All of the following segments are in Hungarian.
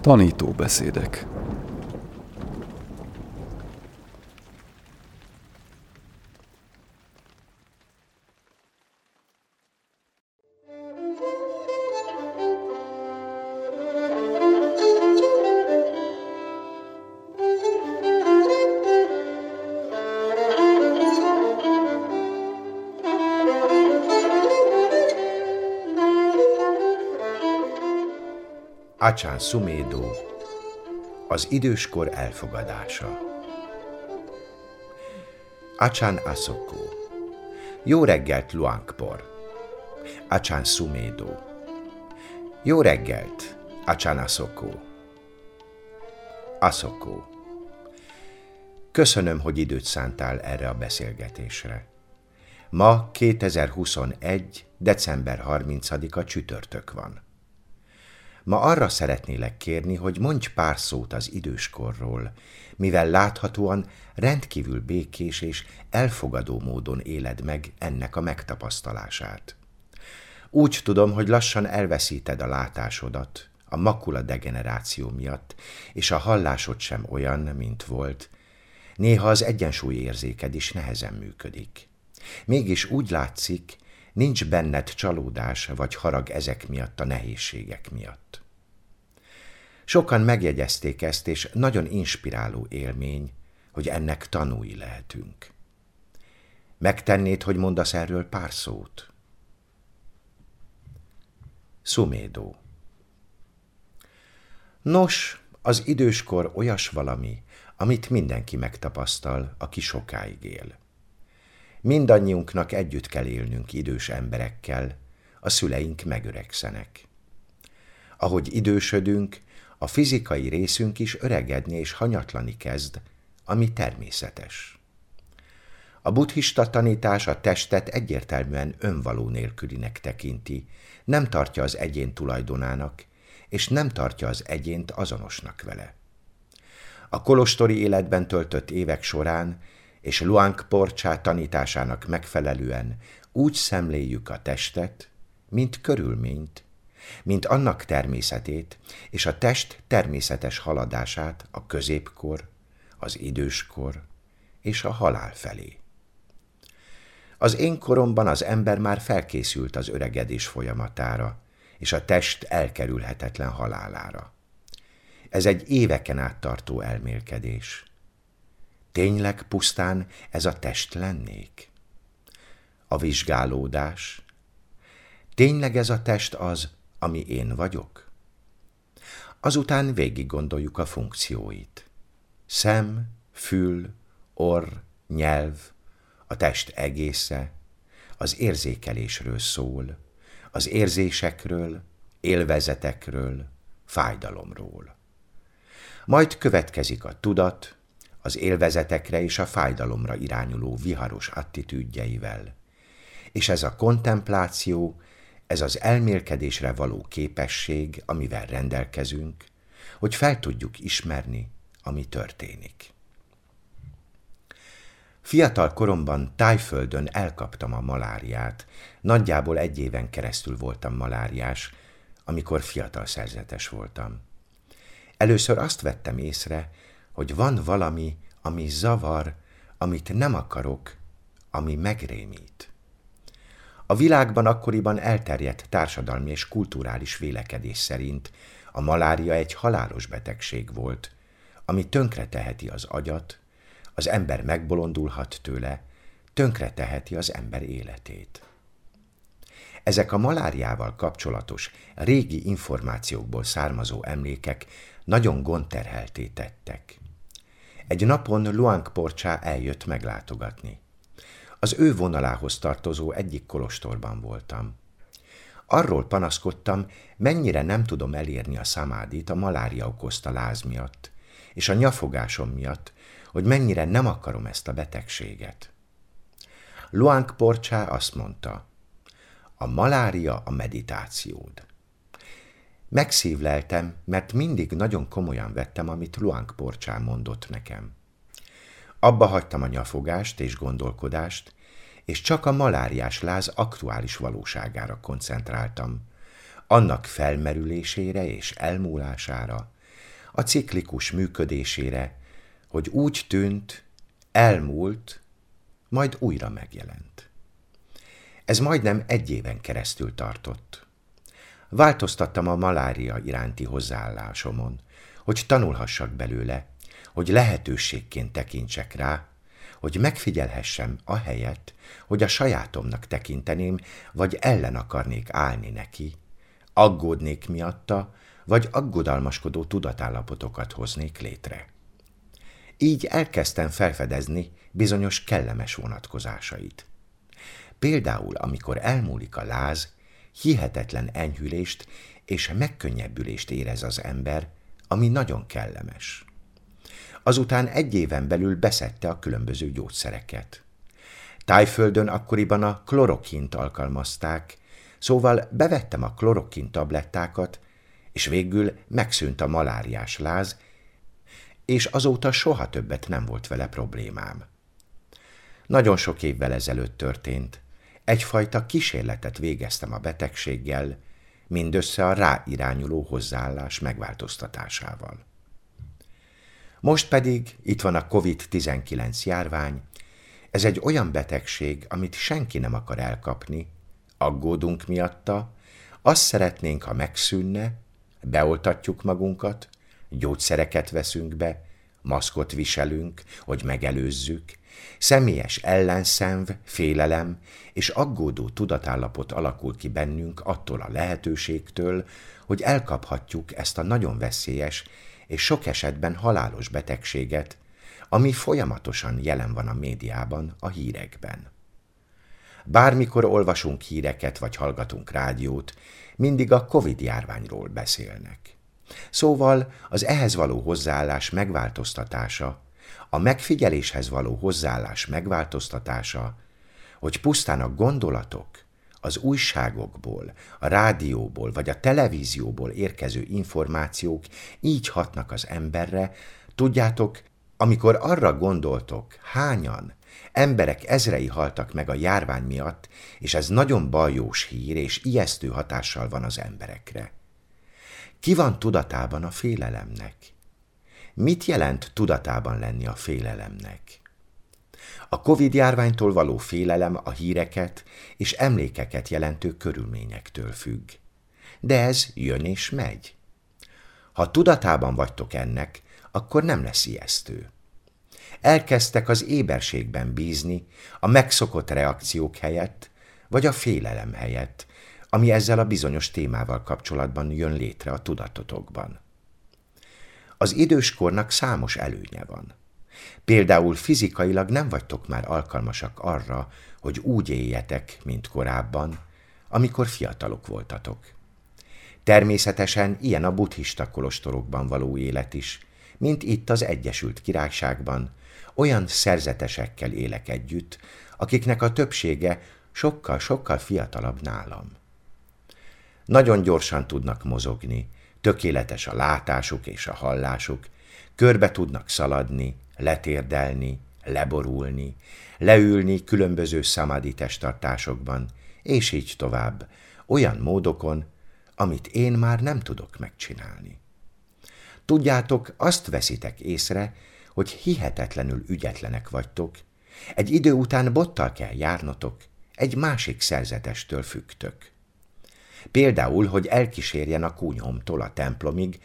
Tanító Acsán Szumédó, az időskor elfogadása. Acsán Asoko, jó reggelt Luangpor. Acsán Szumédó, jó reggelt Acsán Asoko. Asoko, köszönöm, hogy időt szántál erre a beszélgetésre. Ma 2021. december 30-a csütörtök van. Ma arra szeretnélek kérni, hogy mondj pár szót az időskorról, mivel láthatóan rendkívül békés és elfogadó módon éled meg ennek a megtapasztalását. Úgy tudom, hogy lassan elveszíted a látásodat, a makula degeneráció miatt, és a hallásod sem olyan, mint volt. Néha az egyensúly érzéked is nehezen működik. Mégis úgy látszik, nincs benned csalódás vagy harag ezek miatt a nehézségek miatt. Sokan megjegyezték ezt, és nagyon inspiráló élmény, hogy ennek tanúi lehetünk. Megtennéd, hogy mondasz erről pár szót? Szumédó Nos, az időskor olyas valami, amit mindenki megtapasztal, aki sokáig él. Mindannyiunknak együtt kell élnünk idős emberekkel, a szüleink megöregszenek. Ahogy idősödünk, a fizikai részünk is öregedni és hanyatlani kezd, ami természetes. A buddhista tanítás a testet egyértelműen önvaló nélkülinek tekinti, nem tartja az egyén tulajdonának, és nem tartja az egyént azonosnak vele. A kolostori életben töltött évek során és Luang Porcsá tanításának megfelelően úgy szemléljük a testet, mint körülményt, mint annak természetét és a test természetes haladását a középkor, az időskor és a halál felé. Az én koromban az ember már felkészült az öregedés folyamatára, és a test elkerülhetetlen halálára. Ez egy éveken át tartó elmélkedés. Tényleg pusztán ez a test lennék? A vizsgálódás. Tényleg ez a test az, ami én vagyok? Azután végig gondoljuk a funkcióit. Szem, fül, orr, nyelv, a test egésze, az érzékelésről szól, az érzésekről, élvezetekről, fájdalomról. Majd következik a tudat, az élvezetekre és a fájdalomra irányuló viharos attitűdjeivel, és ez a kontempláció ez az elmélkedésre való képesség, amivel rendelkezünk, hogy fel tudjuk ismerni, ami történik. Fiatal koromban tájföldön elkaptam a maláriát, nagyjából egy éven keresztül voltam maláriás, amikor fiatal szerzetes voltam. Először azt vettem észre, hogy van valami, ami zavar, amit nem akarok, ami megrémít. A világban akkoriban elterjedt társadalmi és kulturális vélekedés szerint a malária egy halálos betegség volt, ami tönkreteheti az agyat, az ember megbolondulhat tőle, tönkreteheti az ember életét. Ezek a maláriával kapcsolatos régi információkból származó emlékek nagyon gondterhelté tettek. Egy napon Luang Porcsá eljött meglátogatni. Az ő vonalához tartozó egyik kolostorban voltam. Arról panaszkodtam, mennyire nem tudom elérni a szamádit a malária okozta láz miatt, és a nyafogásom miatt, hogy mennyire nem akarom ezt a betegséget. Luang Porcsá azt mondta, a malária a meditációd. Megszívleltem, mert mindig nagyon komolyan vettem, amit Luang Porcsá mondott nekem. Abba hagytam a nyafogást és gondolkodást, és csak a maláriás láz aktuális valóságára koncentráltam, annak felmerülésére és elmúlására, a ciklikus működésére, hogy úgy tűnt, elmúlt, majd újra megjelent. Ez majdnem egy éven keresztül tartott. Változtattam a malária iránti hozzáállásomon, hogy tanulhassak belőle, hogy lehetőségként tekintsek rá, hogy megfigyelhessem a helyet, hogy a sajátomnak tekinteném, vagy ellen akarnék állni neki, aggódnék miatta, vagy aggodalmaskodó tudatállapotokat hoznék létre. Így elkezdtem felfedezni bizonyos kellemes vonatkozásait. Például, amikor elmúlik a láz, hihetetlen enyhülést és megkönnyebbülést érez az ember, ami nagyon kellemes. Azután egy éven belül beszedte a különböző gyógyszereket. Tájföldön akkoriban a klorokint alkalmazták, szóval bevettem a klorokin tablettákat, és végül megszűnt a maláriás láz, és azóta soha többet nem volt vele problémám. Nagyon sok évvel ezelőtt történt. Egyfajta kísérletet végeztem a betegséggel, mindössze a ráirányuló hozzáállás megváltoztatásával. Most pedig itt van a COVID-19 járvány, ez egy olyan betegség, amit senki nem akar elkapni, aggódunk miatta, azt szeretnénk, ha megszűnne, beoltatjuk magunkat, gyógyszereket veszünk be, maszkot viselünk, hogy megelőzzük, személyes ellenszenv, félelem és aggódó tudatállapot alakul ki bennünk attól a lehetőségtől, hogy elkaphatjuk ezt a nagyon veszélyes és sok esetben halálos betegséget, ami folyamatosan jelen van a médiában, a hírekben. Bármikor olvasunk híreket vagy hallgatunk rádiót, mindig a Covid járványról beszélnek. Szóval az ehhez való hozzáállás megváltoztatása, a megfigyeléshez való hozzáállás megváltoztatása, hogy pusztán a gondolatok, az újságokból, a rádióból vagy a televízióból érkező információk így hatnak az emberre, tudjátok, amikor arra gondoltok, hányan, emberek ezrei haltak meg a járvány miatt, és ez nagyon bajós hír és ijesztő hatással van az emberekre. Ki van tudatában a félelemnek? Mit jelent tudatában lenni a félelemnek? A Covid járványtól való félelem a híreket és emlékeket jelentő körülményektől függ. De ez jön és megy. Ha tudatában vagytok ennek, akkor nem lesz ijesztő. Elkezdtek az éberségben bízni, a megszokott reakciók helyett, vagy a félelem helyett, ami ezzel a bizonyos témával kapcsolatban jön létre a tudatotokban. Az időskornak számos előnye van. Például fizikailag nem vagytok már alkalmasak arra, hogy úgy éljetek, mint korábban, amikor fiatalok voltatok. Természetesen ilyen a buddhista kolostorokban való élet is, mint itt az Egyesült Királyságban, olyan szerzetesekkel élek együtt, akiknek a többsége sokkal-sokkal fiatalabb nálam. Nagyon gyorsan tudnak mozogni, tökéletes a látásuk és a hallásuk, körbe tudnak szaladni, letérdelni, leborulni, leülni különböző szamádi testtartásokban, és így tovább, olyan módokon, amit én már nem tudok megcsinálni. Tudjátok, azt veszitek észre, hogy hihetetlenül ügyetlenek vagytok, egy idő után bottal kell járnotok, egy másik szerzetestől függtök. Például, hogy elkísérjen a kúnyhomtól a templomig,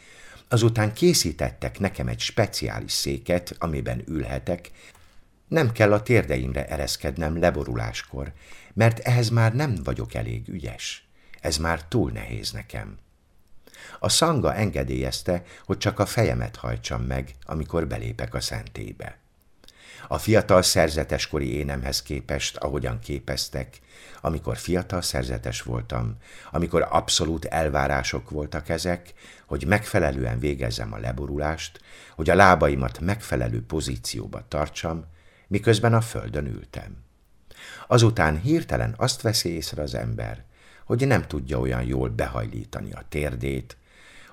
azután készítettek nekem egy speciális széket, amiben ülhetek, nem kell a térdeimre ereszkednem leboruláskor, mert ehhez már nem vagyok elég ügyes. Ez már túl nehéz nekem. A szanga engedélyezte, hogy csak a fejemet hajtsam meg, amikor belépek a szentébe. A fiatal szerzeteskori énemhez képest, ahogyan képeztek, amikor fiatal szerzetes voltam, amikor abszolút elvárások voltak ezek, hogy megfelelően végezzem a leborulást, hogy a lábaimat megfelelő pozícióba tartsam, miközben a földön ültem. Azután hirtelen azt veszi észre az ember, hogy nem tudja olyan jól behajlítani a térdét,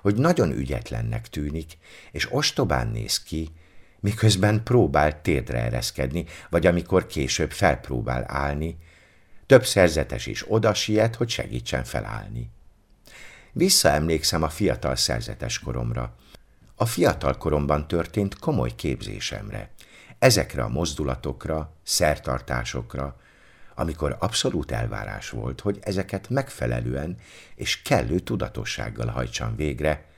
hogy nagyon ügyetlennek tűnik, és ostobán néz ki, miközben próbál térdre ereszkedni, vagy amikor később felpróbál állni, több szerzetes is oda siet, hogy segítsen felállni. Visszaemlékszem a fiatal szerzetes koromra. a fiatal koromban történt komoly képzésemre, ezekre a mozdulatokra, szertartásokra, amikor abszolút elvárás volt, hogy ezeket megfelelően és kellő tudatossággal hajtsam végre,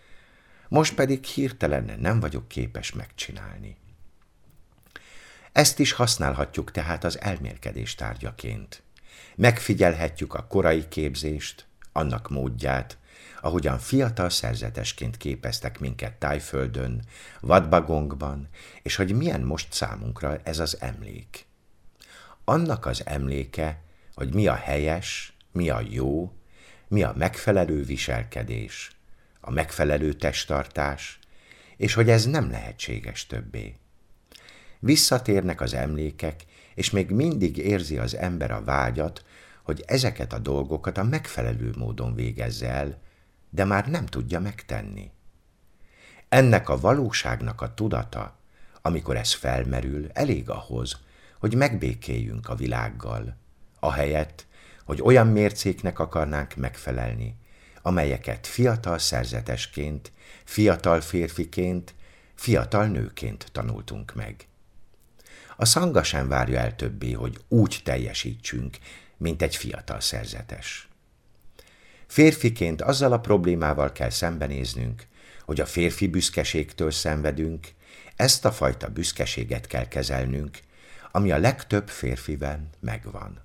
most pedig hirtelen nem vagyok képes megcsinálni. Ezt is használhatjuk tehát az elmélkedés tárgyaként. Megfigyelhetjük a korai képzést, annak módját, ahogyan fiatal szerzetesként képeztek minket Tájföldön, Vadbagongban, és hogy milyen most számunkra ez az emlék. Annak az emléke, hogy mi a helyes, mi a jó, mi a megfelelő viselkedés, a megfelelő testtartás, és hogy ez nem lehetséges többé. Visszatérnek az emlékek, és még mindig érzi az ember a vágyat, hogy ezeket a dolgokat a megfelelő módon végezze el, de már nem tudja megtenni. Ennek a valóságnak a tudata, amikor ez felmerül, elég ahhoz, hogy megbékéljünk a világgal, ahelyett, hogy olyan mércéknek akarnánk megfelelni, amelyeket fiatal szerzetesként, fiatal férfiként, fiatal nőként tanultunk meg. A szanga sem várja el többé, hogy úgy teljesítsünk, mint egy fiatal szerzetes. Férfiként azzal a problémával kell szembenéznünk, hogy a férfi büszkeségtől szenvedünk, ezt a fajta büszkeséget kell kezelnünk, ami a legtöbb férfiben megvan.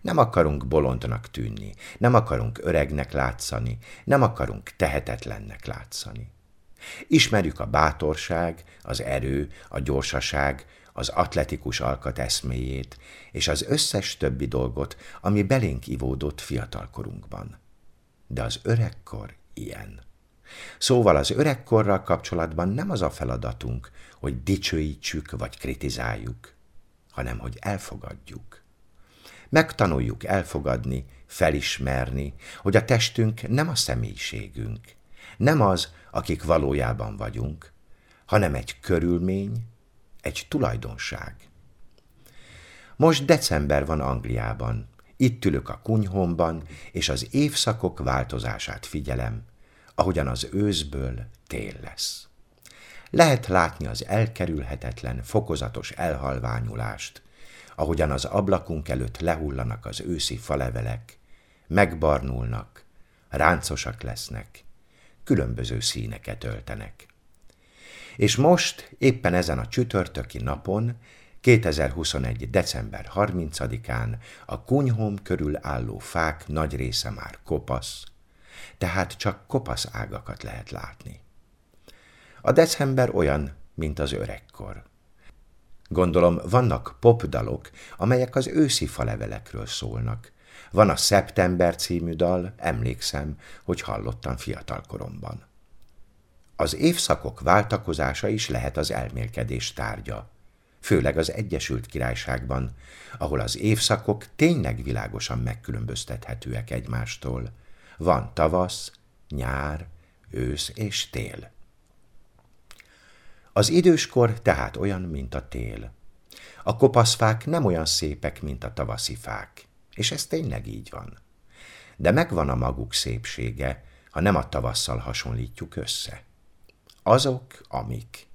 Nem akarunk bolondnak tűnni, nem akarunk öregnek látszani, nem akarunk tehetetlennek látszani. Ismerjük a bátorság, az erő, a gyorsaság, az atletikus alkat eszméjét, és az összes többi dolgot, ami belénk ivódott fiatalkorunkban. De az öregkor ilyen. Szóval az öregkorral kapcsolatban nem az a feladatunk, hogy dicsőítsük vagy kritizáljuk, hanem hogy elfogadjuk. Megtanuljuk elfogadni, felismerni, hogy a testünk nem a személyiségünk, nem az, akik valójában vagyunk, hanem egy körülmény, egy tulajdonság. Most december van Angliában, itt ülök a kunyhomban, és az évszakok változását figyelem, ahogyan az őszből tél lesz. Lehet látni az elkerülhetetlen, fokozatos elhalványulást, ahogyan az ablakunk előtt lehullanak az őszi falevelek, megbarnulnak, ráncosak lesznek, különböző színeket öltenek. És most, éppen ezen a csütörtöki napon, 2021. december 30-án a kunyhom körül álló fák nagy része már kopasz, tehát csak kopasz ágakat lehet látni. A december olyan, mint az öregkor. Gondolom, vannak popdalok, amelyek az őszi falevelekről szólnak. Van a Szeptember című dal, emlékszem, hogy hallottam fiatalkoromban. Az évszakok váltakozása is lehet az elmélkedés tárgya, főleg az Egyesült Királyságban, ahol az évszakok tényleg világosan megkülönböztethetőek egymástól. Van tavasz, nyár, ősz és tél. Az időskor tehát olyan, mint a tél. A kopaszfák nem olyan szépek, mint a tavaszi fák, és ez tényleg így van. De megvan a maguk szépsége, ha nem a tavasszal hasonlítjuk össze. Azok, amik.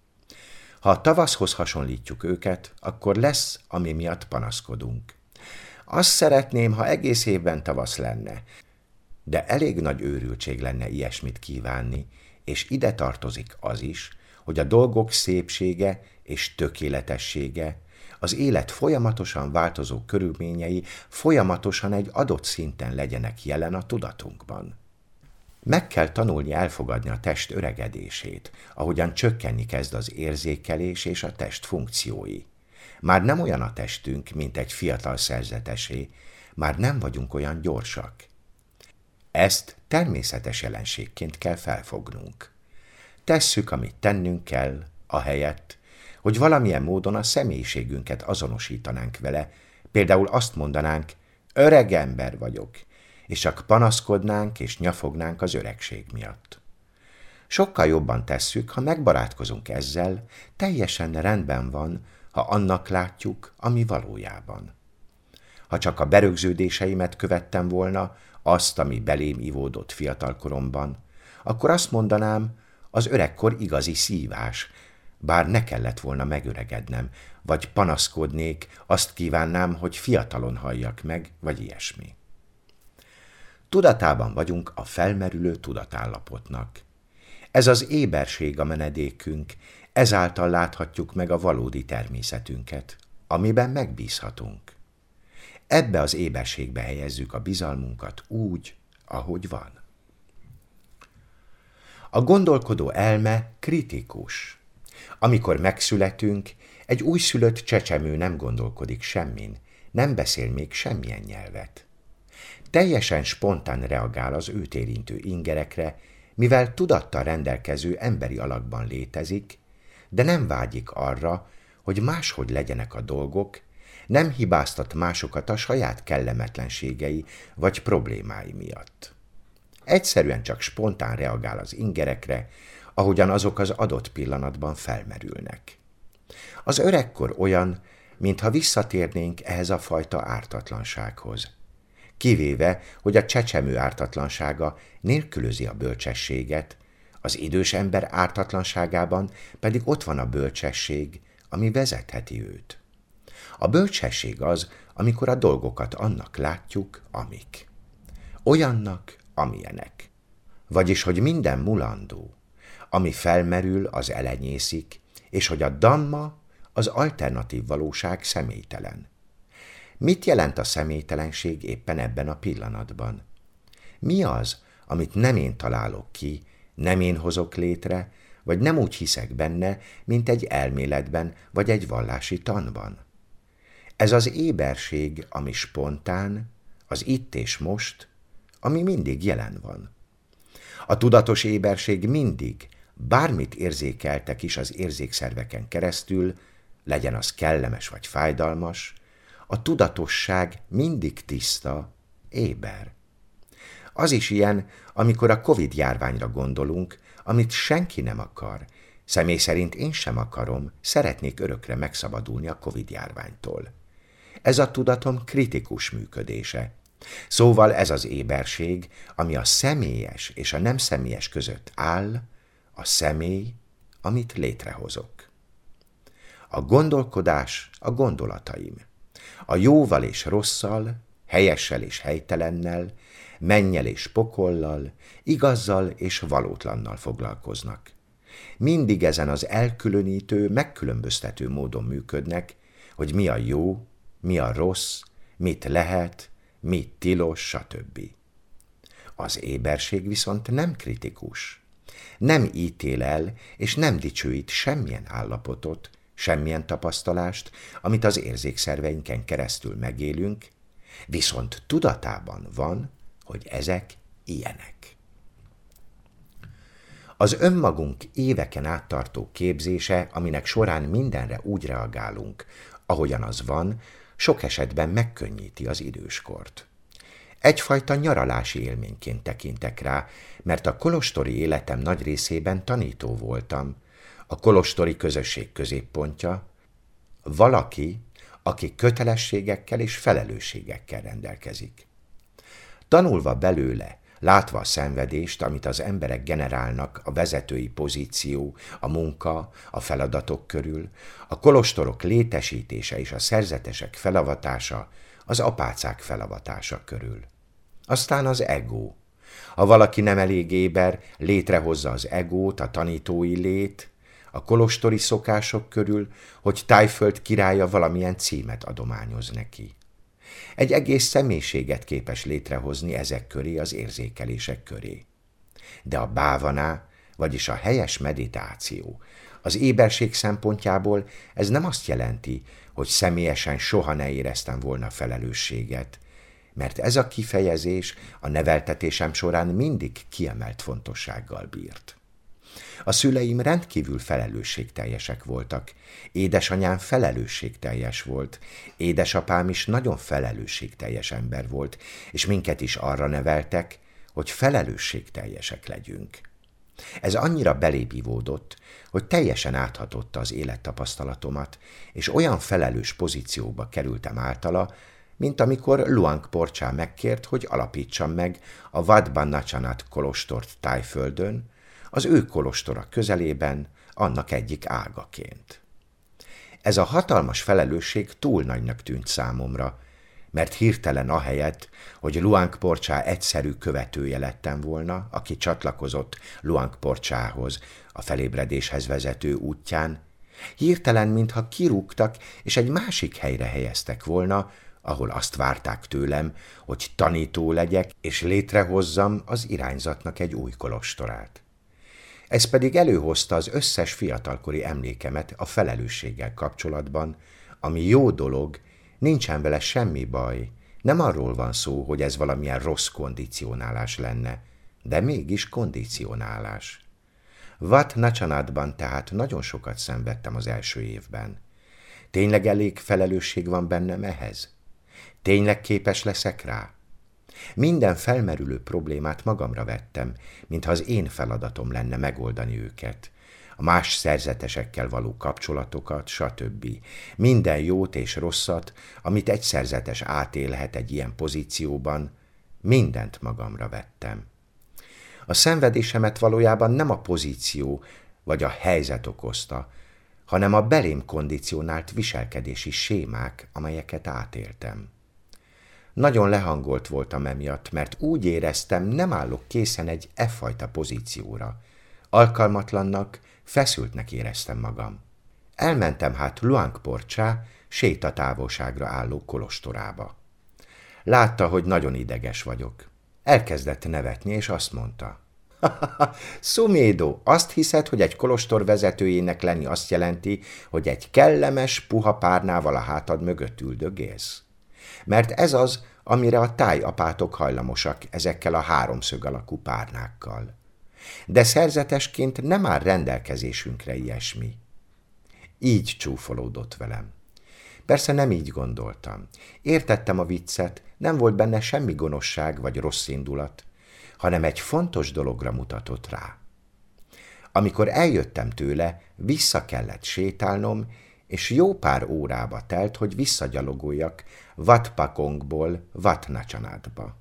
Ha a tavaszhoz hasonlítjuk őket, akkor lesz, ami miatt panaszkodunk. Azt szeretném, ha egész évben tavasz lenne, de elég nagy őrültség lenne ilyesmit kívánni, és ide tartozik az is, hogy a dolgok szépsége és tökéletessége, az élet folyamatosan változó körülményei folyamatosan egy adott szinten legyenek jelen a tudatunkban. Meg kell tanulni elfogadni a test öregedését, ahogyan csökkenni kezd az érzékelés és a test funkciói. Már nem olyan a testünk, mint egy fiatal szerzetesé, már nem vagyunk olyan gyorsak. Ezt természetes jelenségként kell felfognunk. Tesszük, amit tennünk kell, a helyett, hogy valamilyen módon a személyiségünket azonosítanánk vele, például azt mondanánk, öreg ember vagyok, és csak panaszkodnánk és nyafognánk az öregség miatt. Sokkal jobban tesszük, ha megbarátkozunk ezzel, teljesen rendben van, ha annak látjuk, ami valójában. Ha csak a berögződéseimet követtem volna, azt, ami belém ivódott fiatalkoromban, akkor azt mondanám, az öregkor igazi szívás, bár ne kellett volna megöregednem, vagy panaszkodnék, azt kívánnám, hogy fiatalon halljak meg, vagy ilyesmi. Tudatában vagyunk a felmerülő tudatállapotnak. Ez az éberség a menedékünk, ezáltal láthatjuk meg a valódi természetünket, amiben megbízhatunk. Ebbe az éberségbe helyezzük a bizalmunkat úgy, ahogy van. A gondolkodó elme kritikus. Amikor megszületünk, egy újszülött csecsemő nem gondolkodik semmin, nem beszél még semmilyen nyelvet. Teljesen spontán reagál az őt érintő ingerekre, mivel tudattal rendelkező emberi alakban létezik, de nem vágyik arra, hogy máshogy legyenek a dolgok, nem hibáztat másokat a saját kellemetlenségei vagy problémái miatt. Egyszerűen csak spontán reagál az ingerekre, ahogyan azok az adott pillanatban felmerülnek. Az öregkor olyan, mintha visszatérnénk ehhez a fajta ártatlansághoz. Kivéve, hogy a csecsemő ártatlansága nélkülözi a bölcsességet, az idős ember ártatlanságában pedig ott van a bölcsesség, ami vezetheti őt. A bölcsesség az, amikor a dolgokat annak látjuk, amik. Olyannak, amilyenek. Vagyis, hogy minden mulandó, ami felmerül, az elenyészik, és hogy a damma, az alternatív valóság személytelen. Mit jelent a személytelenség éppen ebben a pillanatban? Mi az, amit nem én találok ki, nem én hozok létre, vagy nem úgy hiszek benne, mint egy elméletben vagy egy vallási tanban? Ez az éberség, ami spontán, az itt és most, ami mindig jelen van. A tudatos éberség mindig, bármit érzékeltek is az érzékszerveken keresztül, legyen az kellemes vagy fájdalmas, a tudatosság mindig tiszta, éber. Az is ilyen, amikor a Covid járványra gondolunk, amit senki nem akar. Személy szerint én sem akarom, szeretnék örökre megszabadulni a Covid járványtól. Ez a tudatom kritikus működése. Szóval ez az éberség, ami a személyes és a nem személyes között áll, a személy, amit létrehozok. A gondolkodás a gondolataim. A jóval és rosszal, helyessel és helytelennel, mennyel és pokollal, igazzal és valótlannal foglalkoznak. Mindig ezen az elkülönítő, megkülönböztető módon működnek, hogy mi a jó, mi a rossz, mit lehet, mit tilos, stb. Az éberség viszont nem kritikus. Nem ítél el, és nem dicsőít semmilyen állapotot, semmilyen tapasztalást, amit az érzékszerveinken keresztül megélünk, viszont tudatában van, hogy ezek ilyenek. Az önmagunk éveken át tartó képzése, aminek során mindenre úgy reagálunk, ahogyan az van, sok esetben megkönnyíti az időskort. Egyfajta nyaralási élményként tekintek rá, mert a kolostori életem nagy részében tanító voltam, a kolostori közösség középpontja, valaki, aki kötelességekkel és felelősségekkel rendelkezik. Tanulva belőle, látva a szenvedést, amit az emberek generálnak a vezetői pozíció, a munka, a feladatok körül, a kolostorok létesítése és a szerzetesek felavatása, az apácák felavatása körül. Aztán az ego. Ha valaki nem elég éber, létrehozza az egót, a tanítói lét, a kolostori szokások körül, hogy Tájföld királya valamilyen címet adományoz neki. Egy egész személyiséget képes létrehozni ezek köré az érzékelések köré. De a bávaná, vagyis a helyes meditáció, az éberség szempontjából ez nem azt jelenti, hogy személyesen soha ne éreztem volna felelősséget, mert ez a kifejezés a neveltetésem során mindig kiemelt fontossággal bírt. A szüleim rendkívül felelősségteljesek voltak. Édesanyám felelősségteljes volt. Édesapám is nagyon felelősségteljes ember volt, és minket is arra neveltek, hogy felelősségteljesek legyünk. Ez annyira belépivódott, hogy teljesen áthatotta az élettapasztalatomat, és olyan felelős pozícióba kerültem általa, mint amikor Luang Porcsá megkért, hogy alapítsam meg a Vadban Nachanat kolostort Tájföldön, az ő kolostora közelében, annak egyik ágaként. Ez a hatalmas felelősség túl nagynak tűnt számomra, mert hirtelen ahelyett, hogy Luang Porcsá egyszerű követője lettem volna, aki csatlakozott Luang Porcsához a felébredéshez vezető útján, hirtelen, mintha kirúgtak és egy másik helyre helyeztek volna, ahol azt várták tőlem, hogy tanító legyek, és létrehozzam az irányzatnak egy új kolostorát. Ez pedig előhozta az összes fiatalkori emlékemet a felelősséggel kapcsolatban, ami jó dolog, nincsen vele semmi baj, nem arról van szó, hogy ez valamilyen rossz kondicionálás lenne, de mégis kondicionálás. Vat Nachanadban tehát nagyon sokat szenvedtem az első évben. Tényleg elég felelősség van bennem ehhez? Tényleg képes leszek rá? Minden felmerülő problémát magamra vettem, mintha az én feladatom lenne megoldani őket. A más szerzetesekkel való kapcsolatokat, stb. Minden jót és rosszat, amit egy szerzetes átélhet egy ilyen pozícióban, mindent magamra vettem. A szenvedésemet valójában nem a pozíció vagy a helyzet okozta, hanem a belém kondicionált viselkedési sémák, amelyeket átéltem. Nagyon lehangolt voltam emiatt, mert úgy éreztem, nem állok készen egy e fajta pozícióra. Alkalmatlannak, feszültnek éreztem magam. Elmentem hát Luangporcsá, sétatávolságra álló kolostorába. Látta, hogy nagyon ideges vagyok. Elkezdett nevetni, és azt mondta. Szumédo, azt hiszed, hogy egy kolostor vezetőjének lenni azt jelenti, hogy egy kellemes, puha párnával a hátad mögött üldögélsz? Mert ez az, amire a tájapátok hajlamosak ezekkel a háromszög alakú párnákkal. De szerzetesként nem áll rendelkezésünkre ilyesmi. Így csúfolódott velem. Persze nem így gondoltam. Értettem a viccet, nem volt benne semmi gonoszság vagy rossz indulat, hanem egy fontos dologra mutatott rá. Amikor eljöttem tőle, vissza kellett sétálnom, és jó pár órába telt, hogy visszagyalogoljak Vatpakongból Vatnacsanádba.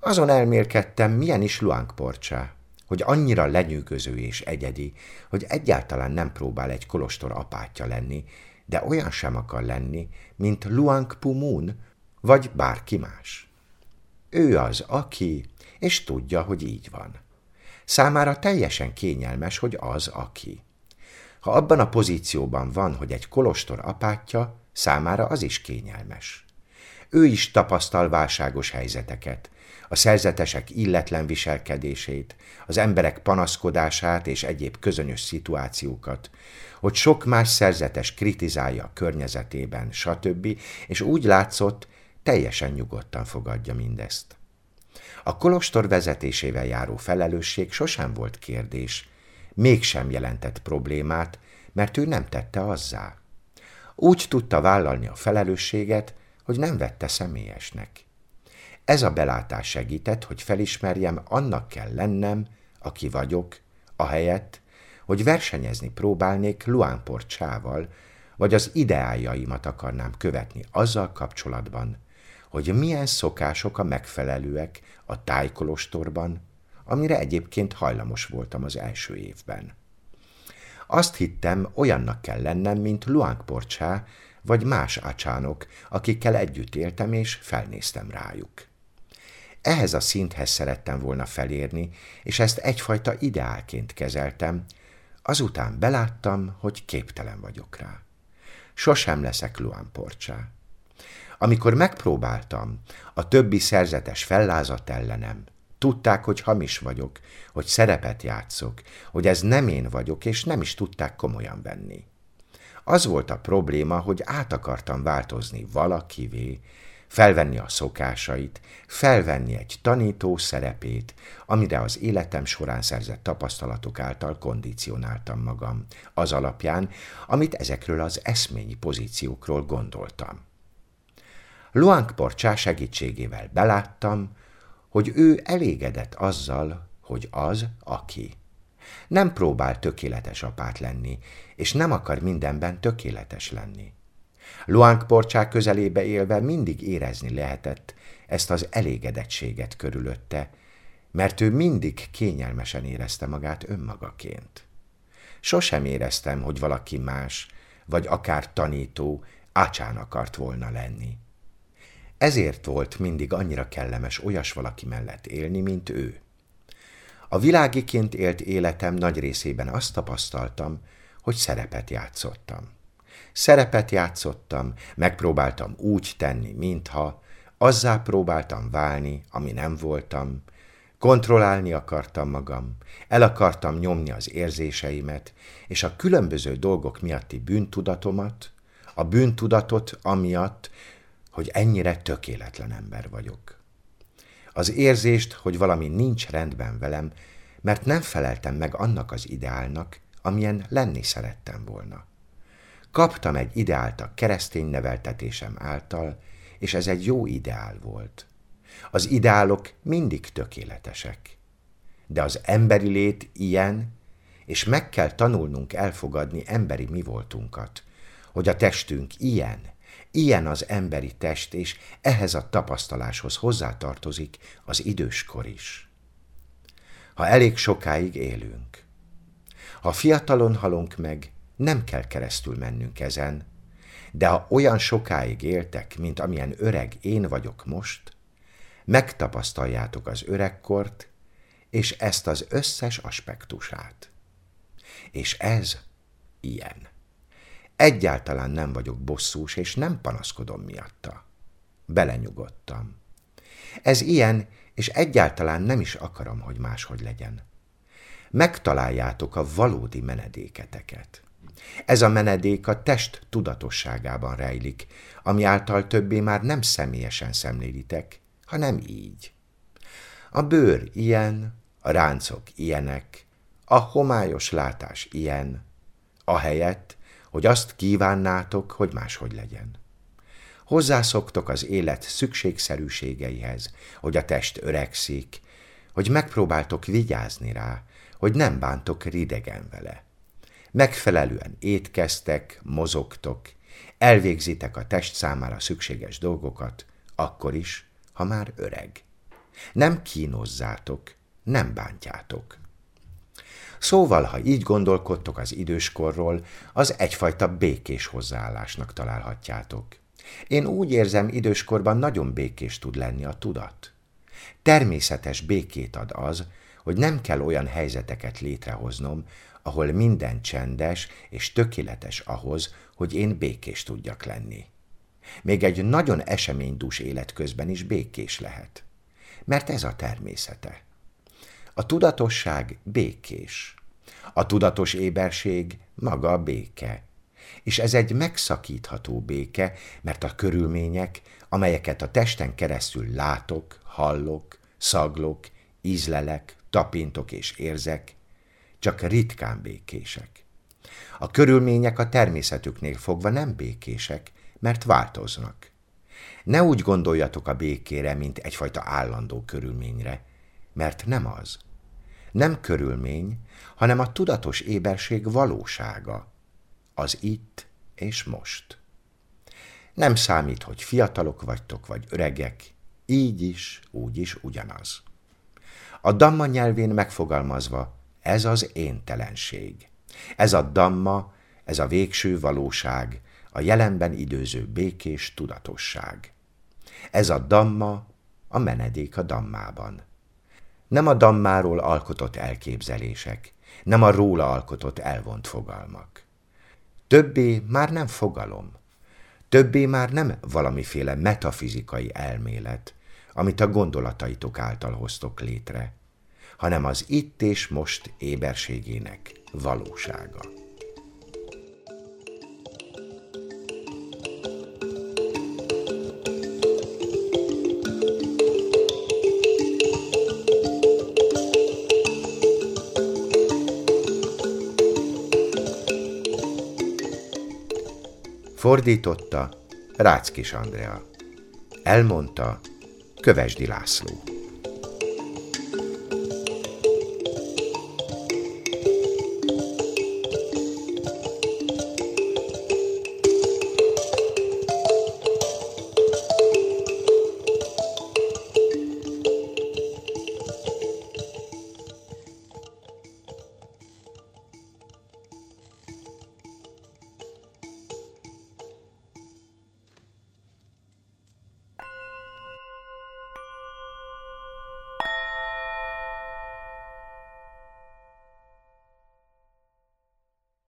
Azon elmélkedtem, milyen is Luangporcsá, hogy annyira lenyűgöző és egyedi, hogy egyáltalán nem próbál egy kolostor apátja lenni, de olyan sem akar lenni, mint Luang Pumun, vagy bárki más. Ő az, aki, és tudja, hogy így van. Számára teljesen kényelmes, hogy az, aki. Ha abban a pozícióban van, hogy egy kolostor apátja, számára az is kényelmes. Ő is tapasztal válságos helyzeteket, a szerzetesek illetlen viselkedését, az emberek panaszkodását és egyéb közönyös szituációkat, hogy sok más szerzetes kritizálja a környezetében, stb., és úgy látszott, teljesen nyugodtan fogadja mindezt. A kolostor vezetésével járó felelősség sosem volt kérdés, mégsem jelentett problémát, mert ő nem tette azzá. Úgy tudta vállalni a felelősséget, hogy nem vette személyesnek. Ez a belátás segített, hogy felismerjem, annak kell lennem, aki vagyok, ahelyett, hogy versenyezni próbálnék Luán Porcsával, vagy az ideájaimat akarnám követni azzal kapcsolatban, hogy milyen szokások a megfelelőek a tájkolostorban, amire egyébként hajlamos voltam az első évben. Azt hittem, olyannak kell lennem, mint Luang Porcsá, vagy más ácsánok, akikkel együtt éltem, és felnéztem rájuk. Ehhez a szinthez szerettem volna felérni, és ezt egyfajta ideálként kezeltem, azután beláttam, hogy képtelen vagyok rá. Sosem leszek Luan Porcsá. Amikor megpróbáltam, a többi szerzetes fellázadt ellenem, Tudták, hogy hamis vagyok, hogy szerepet játszok, hogy ez nem én vagyok, és nem is tudták komolyan venni. Az volt a probléma, hogy át akartam változni valakivé, felvenni a szokásait, felvenni egy tanító szerepét, amire az életem során szerzett tapasztalatok által kondicionáltam magam, az alapján, amit ezekről az eszményi pozíciókról gondoltam. Luang Porcsá segítségével beláttam, hogy ő elégedett azzal, hogy az, aki. Nem próbál tökéletes apát lenni, és nem akar mindenben tökéletes lenni. Luang porcsák közelébe élve mindig érezni lehetett ezt az elégedettséget körülötte, mert ő mindig kényelmesen érezte magát önmagaként. Sosem éreztem, hogy valaki más, vagy akár tanító, ácsán akart volna lenni. Ezért volt mindig annyira kellemes olyas valaki mellett élni, mint ő. A világiként élt életem nagy részében azt tapasztaltam, hogy szerepet játszottam. Szerepet játszottam, megpróbáltam úgy tenni, mintha, azzá próbáltam válni, ami nem voltam, kontrollálni akartam magam, el akartam nyomni az érzéseimet, és a különböző dolgok miatti bűntudatomat, a bűntudatot amiatt, hogy ennyire tökéletlen ember vagyok. Az érzést, hogy valami nincs rendben velem, mert nem feleltem meg annak az ideálnak, amilyen lenni szerettem volna. Kaptam egy ideált a keresztény neveltetésem által, és ez egy jó ideál volt. Az ideálok mindig tökéletesek. De az emberi lét ilyen, és meg kell tanulnunk elfogadni emberi mi voltunkat, hogy a testünk ilyen, ilyen az emberi test, és ehhez a tapasztaláshoz hozzátartozik az időskor is. Ha elég sokáig élünk, ha fiatalon halunk meg, nem kell keresztül mennünk ezen, de ha olyan sokáig éltek, mint amilyen öreg én vagyok most, megtapasztaljátok az öregkort, és ezt az összes aspektusát. És ez ilyen. Egyáltalán nem vagyok bosszús, és nem panaszkodom miatta. Belenyugodtam. Ez ilyen, és egyáltalán nem is akarom, hogy máshogy legyen. Megtaláljátok a valódi menedéketeket. Ez a menedék a test tudatosságában rejlik, ami által többé már nem személyesen szemlélitek, hanem így. A bőr ilyen, a ráncok ilyenek, a homályos látás ilyen, a helyett, hogy azt kívánnátok, hogy máshogy legyen. Hozzászoktok az élet szükségszerűségeihez, hogy a test öregszik, hogy megpróbáltok vigyázni rá, hogy nem bántok ridegen vele. Megfelelően étkeztek, mozogtok, elvégzitek a test számára szükséges dolgokat, akkor is, ha már öreg. Nem kínozzátok, nem bántjátok. Szóval, ha így gondolkodtok az időskorról, az egyfajta békés hozzáállásnak találhatjátok. Én úgy érzem, időskorban nagyon békés tud lenni a tudat. Természetes békét ad az, hogy nem kell olyan helyzeteket létrehoznom, ahol minden csendes és tökéletes ahhoz, hogy én békés tudjak lenni. Még egy nagyon eseménydús élet közben is békés lehet. Mert ez a természete. A tudatosság békés. A tudatos éberség maga a béke. És ez egy megszakítható béke, mert a körülmények, amelyeket a testen keresztül látok, hallok, szaglok, ízlelek, tapintok és érzek, csak ritkán békések. A körülmények a természetüknél fogva nem békések, mert változnak. Ne úgy gondoljatok a békére, mint egyfajta állandó körülményre, mert nem az. Nem körülmény, hanem a tudatos éberség valósága, az itt és most. Nem számít, hogy fiatalok vagytok, vagy öregek, így is, úgy is ugyanaz. A damma nyelvén megfogalmazva, ez az éntelenség. Ez a damma, ez a végső valóság, a jelenben időző békés tudatosság. Ez a damma, a menedék a dammában. Nem a dammáról alkotott elképzelések, nem a róla alkotott elvont fogalmak. Többé már nem fogalom, többé már nem valamiféle metafizikai elmélet, amit a gondolataitok által hoztok létre, hanem az itt és most éberségének valósága. Fordította Ráckis Andrea. Elmondta Kövesdi László.